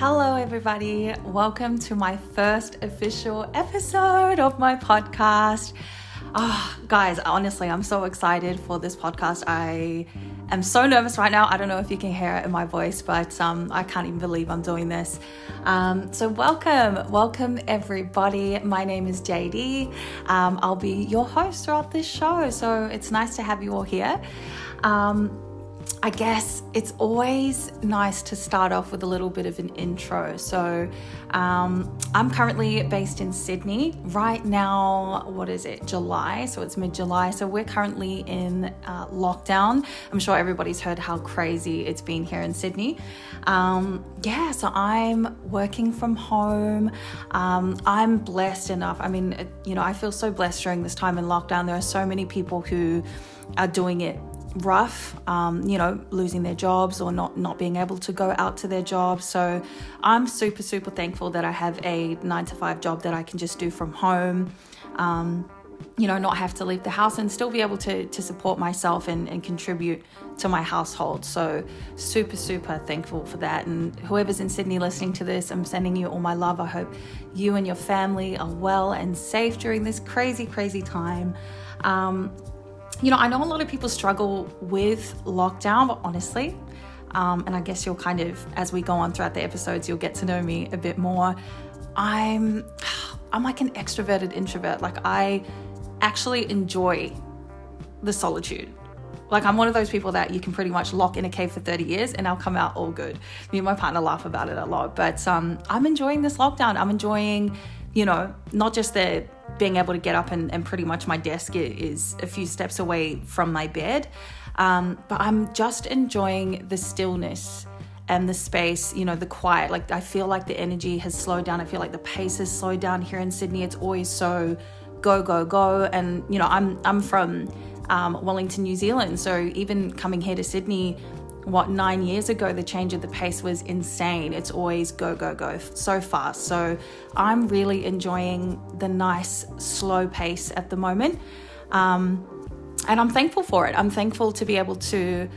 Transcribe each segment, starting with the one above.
Hello, everybody. Welcome to my first official episode of my podcast. Oh, guys, honestly, I'm so excited for this podcast. I am so nervous right now. I don't know if you can hear it in my voice, but um, I can't even believe I'm doing this. Um, so, welcome, welcome, everybody. My name is JD. Um, I'll be your host throughout this show. So, it's nice to have you all here. Um, I guess it's always nice to start off with a little bit of an intro. So, um, I'm currently based in Sydney. Right now, what is it? July. So, it's mid July. So, we're currently in uh, lockdown. I'm sure everybody's heard how crazy it's been here in Sydney. Um, yeah, so I'm working from home. Um, I'm blessed enough. I mean, you know, I feel so blessed during this time in lockdown. There are so many people who are doing it rough, um, you know, losing their jobs or not not being able to go out to their jobs. So I'm super super thankful that I have a nine to five job that I can just do from home. Um, you know, not have to leave the house and still be able to to support myself and, and contribute to my household. So super super thankful for that. And whoever's in Sydney listening to this, I'm sending you all my love. I hope you and your family are well and safe during this crazy crazy time. Um, you know, I know a lot of people struggle with lockdown, but honestly, um, and I guess you'll kind of, as we go on throughout the episodes, you'll get to know me a bit more. I'm, I'm like an extroverted introvert. Like I actually enjoy the solitude. Like I'm one of those people that you can pretty much lock in a cave for 30 years and I'll come out all good. Me and my partner laugh about it a lot, but um, I'm enjoying this lockdown. I'm enjoying, you know, not just the being able to get up and, and pretty much my desk is a few steps away from my bed. Um, but I'm just enjoying the stillness and the space, you know, the quiet. Like I feel like the energy has slowed down. I feel like the pace has slowed down here in Sydney. It's always so go, go, go. And, you know, I'm I'm from um, Wellington, New Zealand. So even coming here to Sydney, what nine years ago the change of the pace was insane it's always go go go so fast so i'm really enjoying the nice slow pace at the moment um, and i'm thankful for it i'm thankful to be able to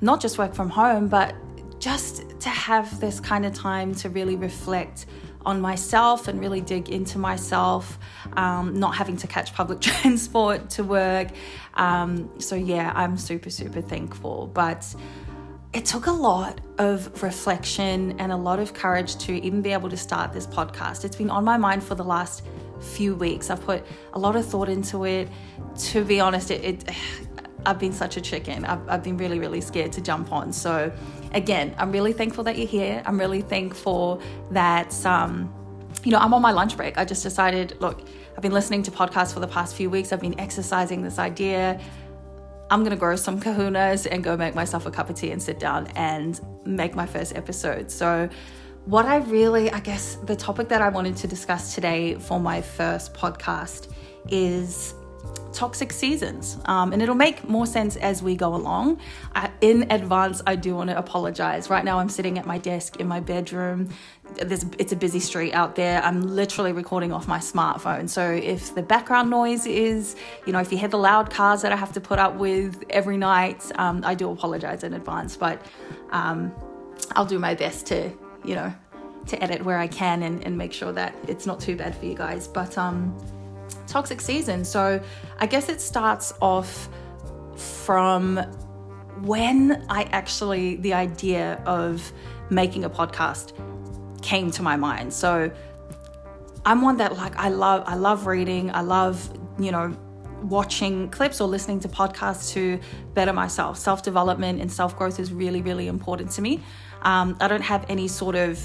not just work from home but just to have this kind of time to really reflect on myself and really dig into myself, um, not having to catch public transport to work. Um, so, yeah, I'm super, super thankful. But it took a lot of reflection and a lot of courage to even be able to start this podcast. It's been on my mind for the last few weeks. I've put a lot of thought into it. To be honest, it, it I've been such a chicken. I've, I've been really, really scared to jump on. So, again, I'm really thankful that you're here. I'm really thankful that, um, you know, I'm on my lunch break. I just decided, look, I've been listening to podcasts for the past few weeks. I've been exercising this idea. I'm gonna grow some kahunas and go make myself a cup of tea and sit down and make my first episode. So, what I really, I guess, the topic that I wanted to discuss today for my first podcast is toxic seasons. Um, and it'll make more sense as we go along. In advance, I do want to apologize. Right now, I'm sitting at my desk in my bedroom. There's, it's a busy street out there. I'm literally recording off my smartphone. So if the background noise is, you know, if you hear the loud cars that I have to put up with every night, um, I do apologize in advance. But um, I'll do my best to, you know, to edit where I can and, and make sure that it's not too bad for you guys. But um, toxic season. So I guess it starts off from when I actually, the idea of making a podcast came to my mind. So I'm one that like I love I love reading. I love, you know, watching clips or listening to podcasts to better myself. Self-development and self-growth is really, really important to me. Um, I don't have any sort of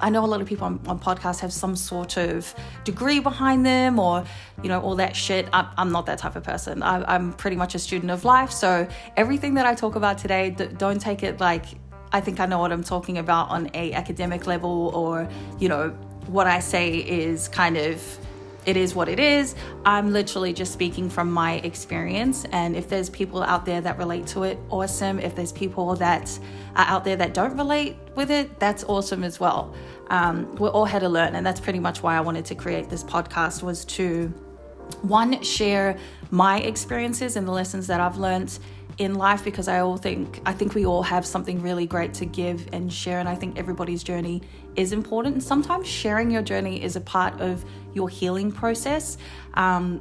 I know a lot of people on, on, podcasts have some sort of degree behind them or, you know, all that shit. I'm, I'm not that type of person. I, am pretty much a student of life. So everything that I talk about today, don't take it like I think I know what I'm talking about on a academic level or, you know, what I say is kind of it is what it is. I'm literally just speaking from my experience. And if there's people out there that relate to it, awesome. If there's people that are out there that don't relate with it, that's awesome as well. Um, we're all here to learn. And that's pretty much why I wanted to create this podcast was to one, share my experiences and the lessons that I've learned in life because I all think I think we all have something really great to give and share and I think everybody's journey is important and sometimes sharing your journey is a part of your healing process um,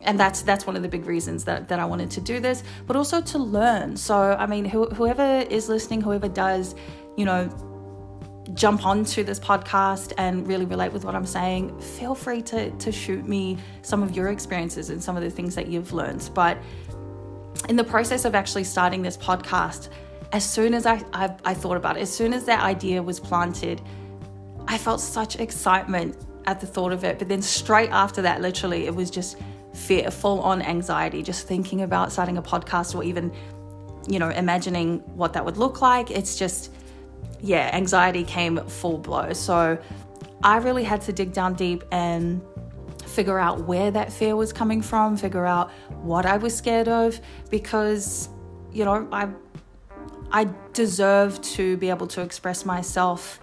and that's that's one of the big reasons that, that I wanted to do this but also to learn so I mean who, whoever is listening whoever does you know jump onto this podcast and really relate with what I'm saying, feel free to, to shoot me some of your experiences and some of the things that you've learned. But in the process of actually starting this podcast, as soon as I, I, I thought about it, as soon as that idea was planted, I felt such excitement at the thought of it. But then straight after that, literally, it was just fear, full on anxiety, just thinking about starting a podcast or even, you know, imagining what that would look like. It's just, yeah, anxiety came full blow. So I really had to dig down deep and figure out where that fear was coming from, figure out what I was scared of, because, you know, I I deserve to be able to express myself,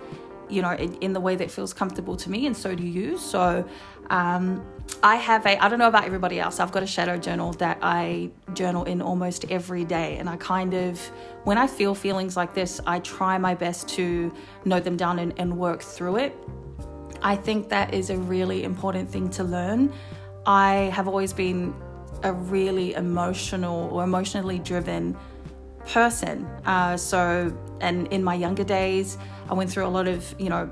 you know, in, in the way that feels comfortable to me, and so do you. So, um, I have a, I don't know about everybody else, I've got a shadow journal that I journal in almost every day. And I kind of, when I feel feelings like this, I try my best to note them down and, and work through it. I think that is a really important thing to learn. I have always been a really emotional or emotionally driven person. Uh, so, and in my younger days, I went through a lot of, you know,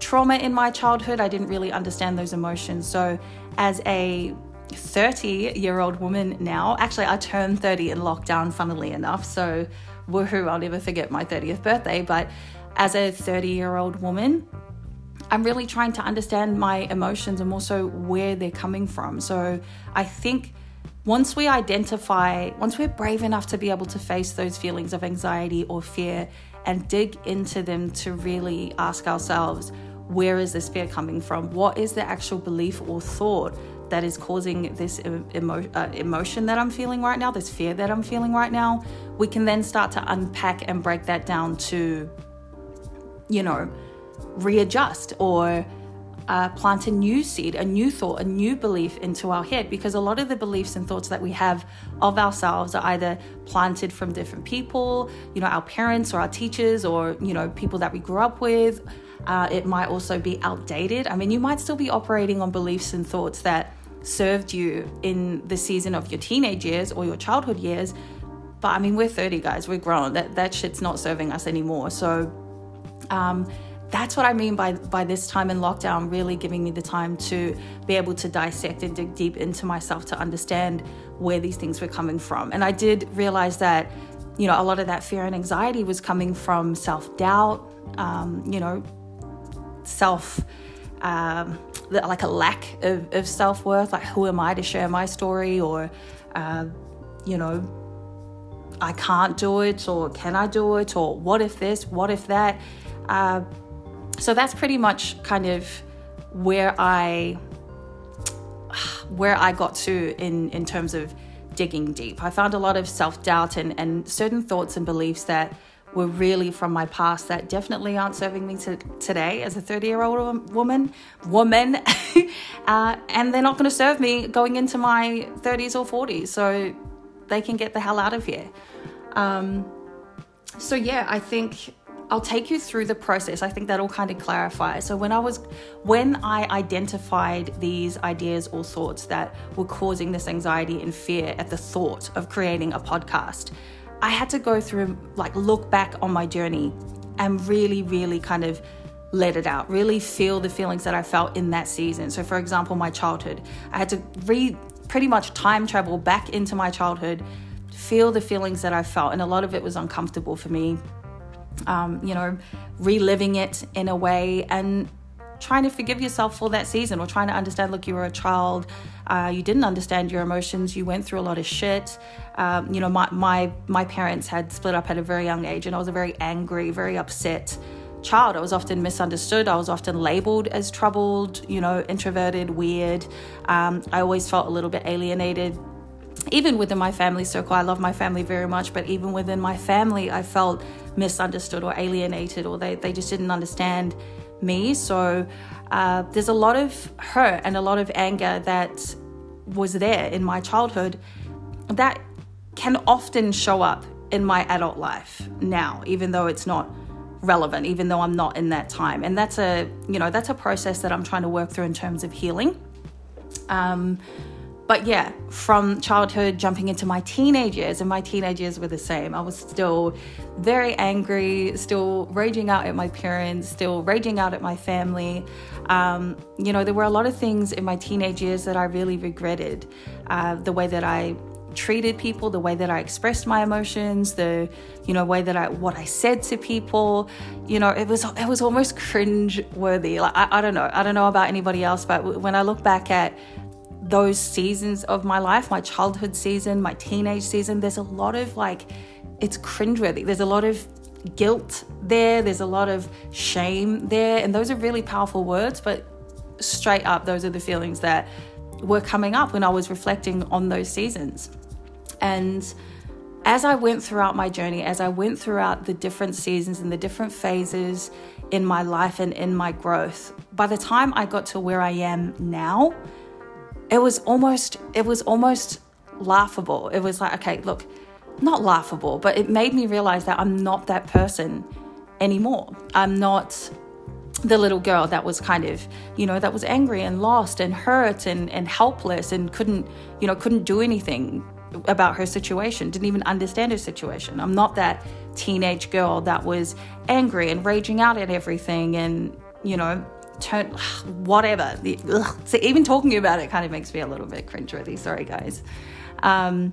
trauma in my childhood. I didn't really understand those emotions. So, as a 30 year old woman now, actually, I turned 30 in lockdown, funnily enough. So, woohoo, I'll never forget my 30th birthday. But as a 30 year old woman, I'm really trying to understand my emotions and also where they're coming from. So I think once we identify, once we're brave enough to be able to face those feelings of anxiety or fear and dig into them to really ask ourselves, where is this fear coming from? What is the actual belief or thought that is causing this emo- uh, emotion that I'm feeling right now, this fear that I'm feeling right now? We can then start to unpack and break that down to, you know, readjust or uh, plant a new seed, a new thought, a new belief into our head because a lot of the beliefs and thoughts that we have of ourselves are either planted from different people, you know, our parents or our teachers or, you know, people that we grew up with. Uh, it might also be outdated. I mean, you might still be operating on beliefs and thoughts that served you in the season of your teenage years or your childhood years. But I mean, we're 30 guys, we're grown. That, that shit's not serving us anymore. So, um, that's what I mean by by this time in lockdown really giving me the time to be able to dissect and dig deep into myself to understand where these things were coming from. And I did realize that, you know, a lot of that fear and anxiety was coming from self doubt, um, you know, self. Um, like a lack of, of self worth, like who am I to share my story, or uh, you know, I can't do it, or can I do it, or what if this, what if that. Uh, so that's pretty much kind of where I where I got to in in terms of digging deep. I found a lot of self-doubt and, and certain thoughts and beliefs that were really from my past that definitely aren't serving me to, today as a 30 year old woman woman uh, and they're not going to serve me going into my 30s or 40s so they can get the hell out of here um, so yeah i think I'll take you through the process. I think that'll kind of clarify. So when I was when I identified these ideas or thoughts that were causing this anxiety and fear at the thought of creating a podcast, I had to go through like look back on my journey and really really kind of let it out, really feel the feelings that I felt in that season. So for example, my childhood, I had to re pretty much time travel back into my childhood, feel the feelings that I felt and a lot of it was uncomfortable for me um, you know, reliving it in a way and trying to forgive yourself for that season or trying to understand look you were a child uh, you didn't understand your emotions you went through a lot of shit. Um, you know my, my my parents had split up at a very young age and i was a very angry very upset child. I was often misunderstood. I was often labeled as troubled you know introverted weird. Um, i always felt a little bit alienated. Even within my family circle, I love my family very much, but even within my family, I felt misunderstood or alienated, or they, they just didn't understand me. So uh, there's a lot of hurt and a lot of anger that was there in my childhood that can often show up in my adult life now, even though it's not relevant, even though I'm not in that time. And that's a, you know, that's a process that I'm trying to work through in terms of healing. Um, but yeah, from childhood jumping into my teenage years, and my teenage years were the same. I was still very angry, still raging out at my parents, still raging out at my family. Um, you know, there were a lot of things in my teenage years that I really regretted. Uh, the way that I treated people, the way that I expressed my emotions, the you know way that I what I said to people. You know, it was it was almost cringe worthy. Like I, I don't know, I don't know about anybody else, but when I look back at those seasons of my life, my childhood season, my teenage season, there's a lot of like, it's cringeworthy. There's a lot of guilt there, there's a lot of shame there, and those are really powerful words, but straight up, those are the feelings that were coming up when I was reflecting on those seasons. And as I went throughout my journey, as I went throughout the different seasons and the different phases in my life and in my growth, by the time I got to where I am now, it was almost it was almost laughable. It was like, okay, look, not laughable, but it made me realize that I'm not that person anymore. I'm not the little girl that was kind of, you know, that was angry and lost and hurt and, and helpless and couldn't, you know, couldn't do anything about her situation, didn't even understand her situation. I'm not that teenage girl that was angry and raging out at everything and, you know, turn whatever. So even talking about it kind of makes me a little bit cringeworthy. Sorry, guys. Um,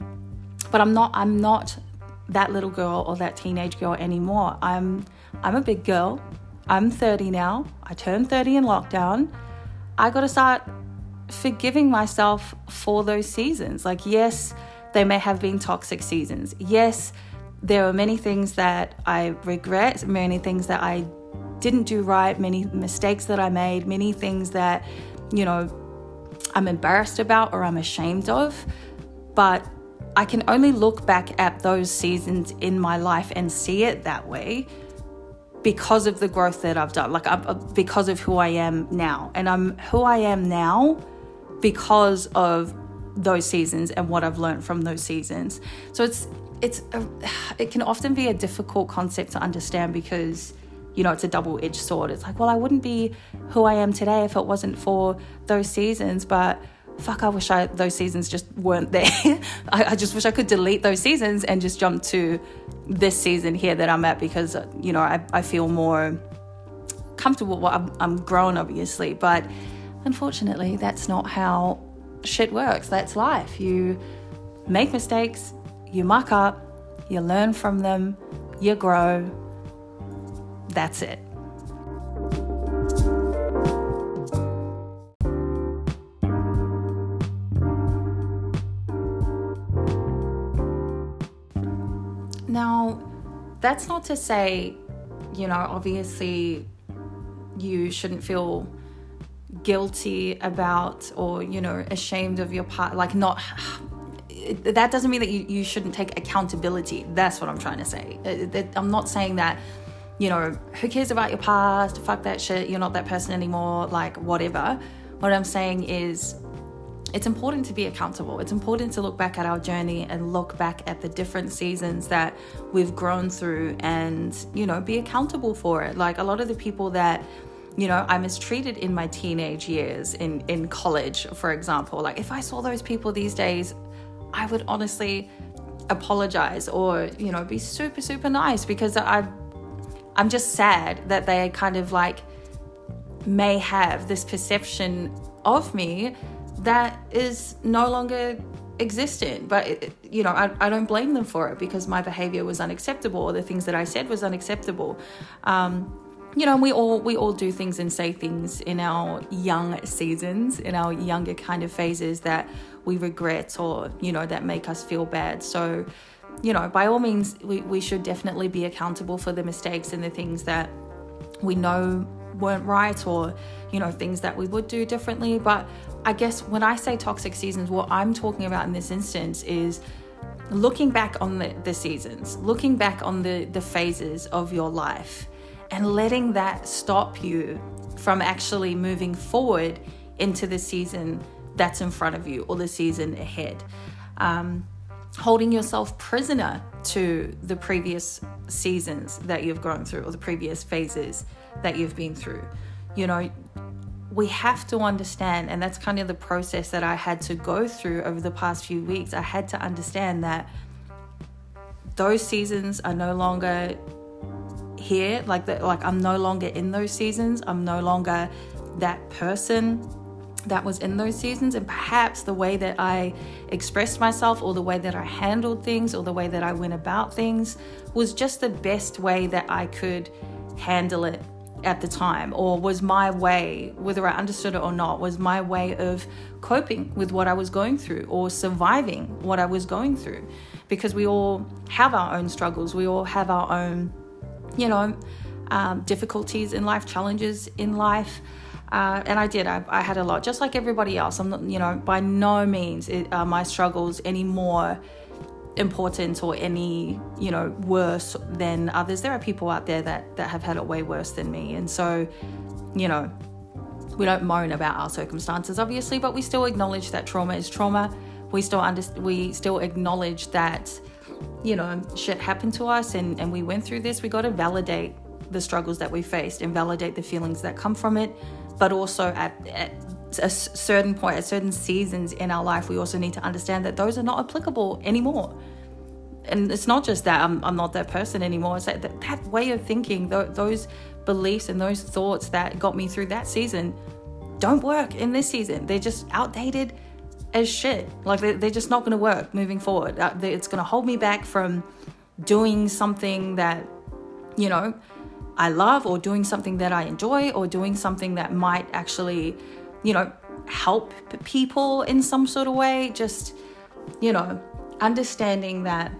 but I'm not. I'm not that little girl or that teenage girl anymore. I'm. I'm a big girl. I'm 30 now. I turned 30 in lockdown. I got to start forgiving myself for those seasons. Like, yes, they may have been toxic seasons. Yes, there are many things that I regret, many things that I didn't do right, many mistakes that I made, many things that, you know, I'm embarrassed about or I'm ashamed of. But I can only look back at those seasons in my life and see it that way because of the growth that I've done, like uh, because of who I am now. And I'm who I am now because of those seasons and what I've learned from those seasons. So it's it's a, it can often be a difficult concept to understand because you know, it's a double edged sword. It's like, well, I wouldn't be who I am today if it wasn't for those seasons, but fuck, I wish I, those seasons just weren't there. I, I, just wish I could delete those seasons and just jump to this season here that I'm at because, you know, I, I feel more comfortable. Well, I'm, I'm grown, obviously, but unfortunately, that's not how shit works. That's life. You make mistakes, you muck up, you learn from them, you grow, that's it. Now, that's not to say, you know, obviously you shouldn't feel guilty about or, you know, ashamed of your part, like not that doesn't mean that you, you shouldn't take accountability. That's what I'm trying to say. Uh, I'm not saying that you know, who cares about your past? Fuck that shit. You're not that person anymore. Like, whatever. What I'm saying is, it's important to be accountable. It's important to look back at our journey and look back at the different seasons that we've grown through and, you know, be accountable for it. Like, a lot of the people that, you know, I mistreated in my teenage years in, in college, for example, like, if I saw those people these days, I would honestly apologize or, you know, be super, super nice because I I'm just sad that they kind of like may have this perception of me that is no longer existent. But you know I, I don't blame them for it because my behavior was unacceptable. Or the things that i said was unacceptable. Um, you know we all we all do things and say things in our young seasons in our younger kind of phases that we regret or you know that make us feel bad. So you know, by all means, we, we should definitely be accountable for the mistakes and the things that we know weren't right or, you know, things that we would do differently. But I guess when I say toxic seasons, what I'm talking about in this instance is looking back on the, the seasons, looking back on the, the phases of your life and letting that stop you from actually moving forward into the season that's in front of you or the season ahead. Um, holding yourself prisoner to the previous seasons that you've gone through or the previous phases that you've been through. You know, we have to understand, and that's kind of the process that I had to go through over the past few weeks. I had to understand that those seasons are no longer here like that like I'm no longer in those seasons I'm no longer that person that was in those seasons and perhaps the way that I expressed myself or the way that I handled things or the way that I went about things was just the best way that I could handle it at the time or was my way whether I understood it or not was my way of coping with what I was going through or surviving what I was going through. Because we all have our own struggles. We all have our own you know um, difficulties in life challenges in life uh, and I did. I, I, had a lot, just like everybody else. I'm not, you know, by no means are my struggles any more important or any, you know, worse than others. There are people out there that that have had it way worse than me, and so, you know, we don't moan about our circumstances, obviously, but we still acknowledge that trauma is trauma. We still under, we still acknowledge that, you know, shit happened to us, and and we went through this. We got to validate the struggles that we faced and validate the feelings that come from it but also at, at a certain point, at certain seasons in our life, we also need to understand that those are not applicable anymore. And it's not just that I'm, I'm not that person anymore. It's that, that, that way of thinking, th- those beliefs and those thoughts that got me through that season don't work in this season. They're just outdated as shit. Like they're, they're just not going to work moving forward. Uh, it's going to hold me back from doing something that, you know, I love or doing something that I enjoy or doing something that might actually, you know, help people in some sort of way. Just, you know, understanding that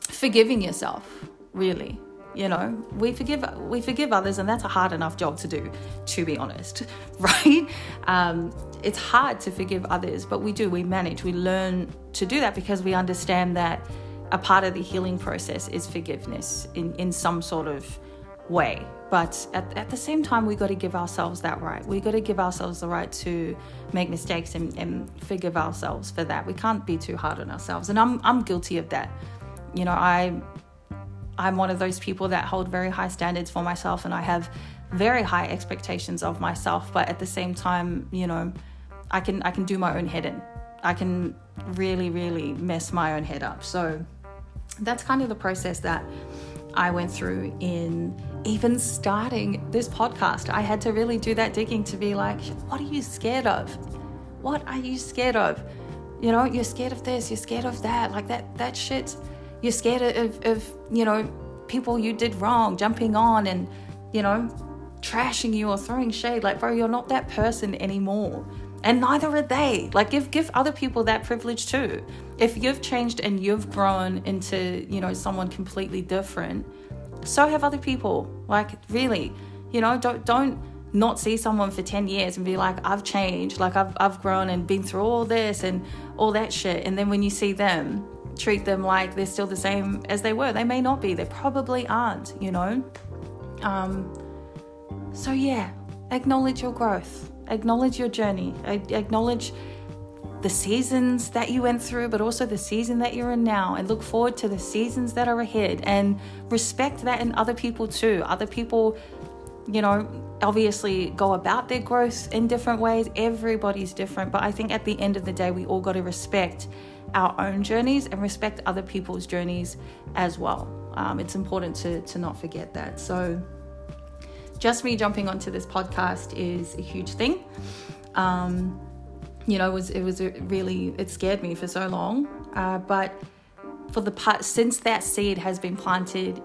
forgiving yourself, really. You know, we forgive we forgive others, and that's a hard enough job to do, to be honest, right? Um, it's hard to forgive others, but we do. We manage. We learn to do that because we understand that a part of the healing process is forgiveness in in some sort of way. But at, at the same time, we got to give ourselves that right. We got to give ourselves the right to make mistakes and, and forgive ourselves for that. We can't be too hard on ourselves. And I'm, I'm guilty of that. You know, I, I'm one of those people that hold very high standards for myself and I have very high expectations of myself. But at the same time, you know, I can, I can do my own head in. I can really, really mess my own head up. So that's kind of the process that I went through in even starting this podcast. I had to really do that digging to be like, what are you scared of? What are you scared of? You know, you're scared of this, you're scared of that, like that that shit. You're scared of, of you know, people you did wrong jumping on and, you know, trashing you or throwing shade. Like, bro, you're not that person anymore. And neither are they. Like give give other people that privilege too. If you've changed and you've grown into, you know, someone completely different, so have other people. Like really, you know, don't don't not see someone for 10 years and be like, I've changed, like I've I've grown and been through all this and all that shit. And then when you see them, treat them like they're still the same as they were. They may not be, they probably aren't, you know? Um so yeah, acknowledge your growth, acknowledge your journey, acknowledge the seasons that you went through, but also the season that you're in now, and look forward to the seasons that are ahead and respect that in other people too. Other people, you know, obviously go about their growth in different ways. Everybody's different, but I think at the end of the day, we all got to respect our own journeys and respect other people's journeys as well. Um, it's important to, to not forget that. So, just me jumping onto this podcast is a huge thing. Um, you know, it was it was really it scared me for so long. Uh, but for the part since that seed has been planted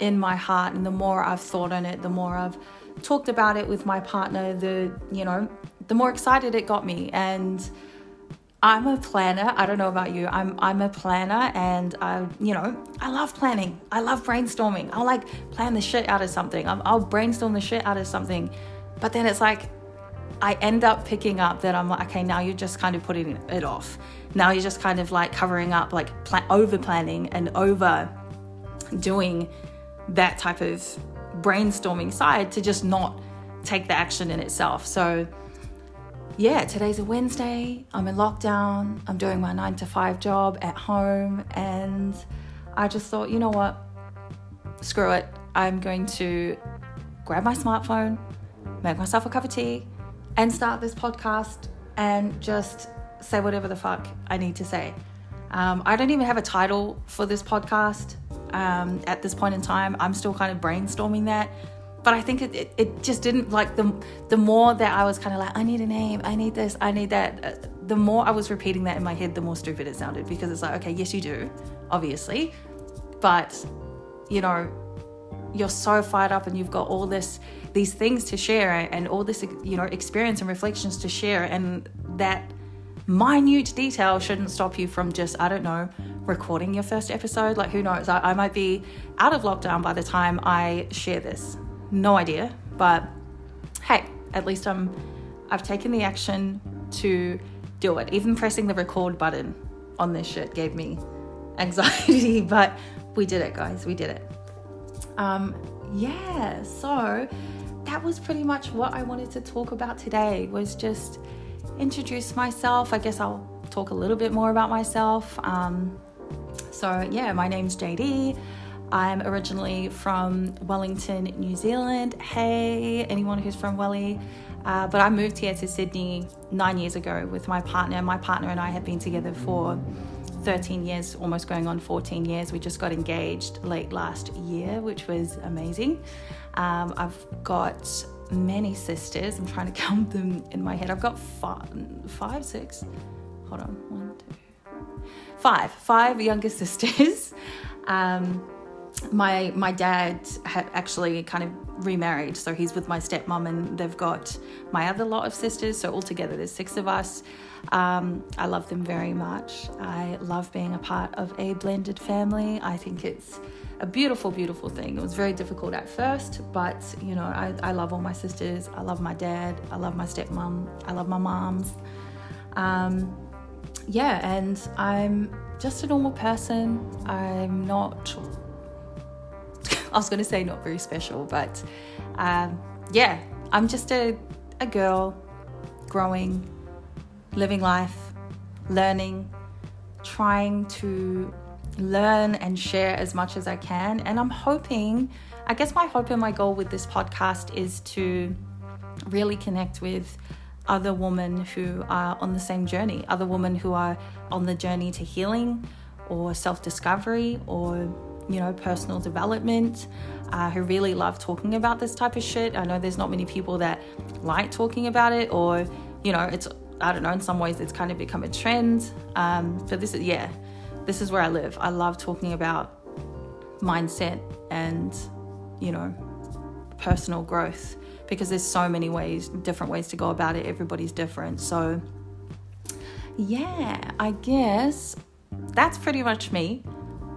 in my heart, and the more I've thought on it, the more I've talked about it with my partner, the you know, the more excited it got me. And I'm a planner. I don't know about you. I'm I'm a planner, and I you know I love planning. I love brainstorming. I'll like plan the shit out of something. I'll, I'll brainstorm the shit out of something, but then it's like I end up picking up that I'm like, okay, now you're just kind of putting it off. Now you're just kind of like covering up, like over planning and over doing that type of brainstorming side to just not take the action in itself. So yeah, today's a Wednesday. I'm in lockdown. I'm doing my nine to five job at home. And I just thought, you know what? Screw it. I'm going to grab my smartphone, make myself a cup of tea, and start this podcast and just say whatever the fuck I need to say. Um, I don't even have a title for this podcast um, at this point in time. I'm still kind of brainstorming that but I think it, it, it, just didn't like the the more that I was kind of like I need a name, I need this, I need that. Uh, the more I was repeating that in my head, the more stupid it sounded because it's like okay, yes you do, obviously, but you know you're so fired up and you've got all this these things to share and all this you know experience and reflections to share and that minute detail shouldn't stop you from just i don't know recording your first episode like who knows I, I might be out of lockdown by the time i share this no idea, but hey, at least I'm I've taken the action to do it. Even pressing the record button on this shit gave me anxiety, but we did it, guys. We did it. Um, yeah, so that was pretty much what I wanted to talk about today was just introduce myself. I guess I'll talk a little bit more about myself. Um, so yeah, my name's JD. I'm originally from Wellington, New Zealand. Hey, anyone who's from Welly. Uh, but I moved here to Sydney nine years ago with my partner. My partner and I have been together for 13 years, almost going on 14 years. We just got engaged late last year, which was amazing. Um, I've got many sisters. I'm trying to count them in my head. I've got five, five six. Hold on, one, two, five, five younger sisters. Um, my my dad had actually kind of remarried, so he's with my stepmom, and they've got my other lot of sisters. So altogether, there's six of us. Um, I love them very much. I love being a part of a blended family. I think it's a beautiful, beautiful thing. It was very difficult at first, but you know, I, I love all my sisters. I love my dad. I love my stepmom. I love my moms. Um, yeah, and I'm just a normal person. I'm not was going to say not very special, but um, yeah, I'm just a, a girl growing, living life, learning, trying to learn and share as much as I can. And I'm hoping, I guess my hope and my goal with this podcast is to really connect with other women who are on the same journey, other women who are on the journey to healing or self discovery or you know, personal development, uh, who really love talking about this type of shit. I know there's not many people that like talking about it, or, you know, it's, I don't know, in some ways it's kind of become a trend. Um, but this is, yeah, this is where I live. I love talking about mindset and, you know, personal growth because there's so many ways, different ways to go about it. Everybody's different. So, yeah, I guess that's pretty much me.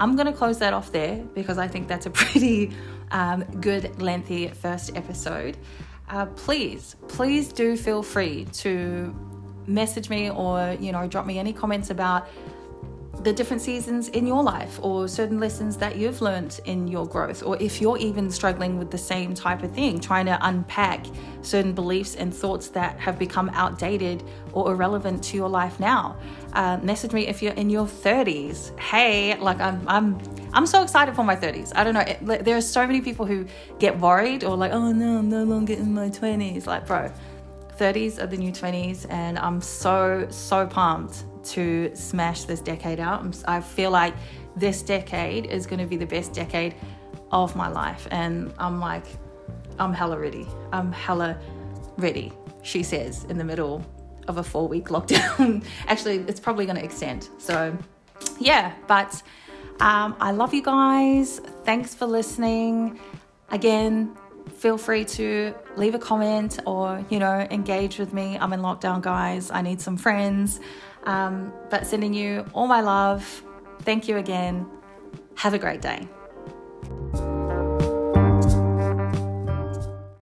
I'm going to close that off there because I think that's a pretty um, good, lengthy first episode. Uh, please, please do feel free to message me or, you know, drop me any comments about the different seasons in your life or certain lessons that you've learned in your growth, or if you're even struggling with the same type of thing, trying to unpack certain beliefs and thoughts that have become outdated or irrelevant to your life now. Uh, message me if you're in your 30s. Hey, like I'm, I'm, I'm so excited for my 30s. I don't know. It, there are so many people who get worried or like, oh no, I'm no longer in my 20s. Like, bro, 30s are the new 20s, and I'm so, so pumped to smash this decade out. I feel like this decade is going to be the best decade of my life. And I'm like, I'm hella ready. I'm hella ready, she says in the middle of a four week lockdown. Actually, it's probably going to extend. So, yeah, but um, I love you guys. Thanks for listening. Again, feel free to leave a comment or, you know, engage with me. I'm in lockdown, guys. I need some friends. Um, but sending you all my love. Thank you again. Have a great day.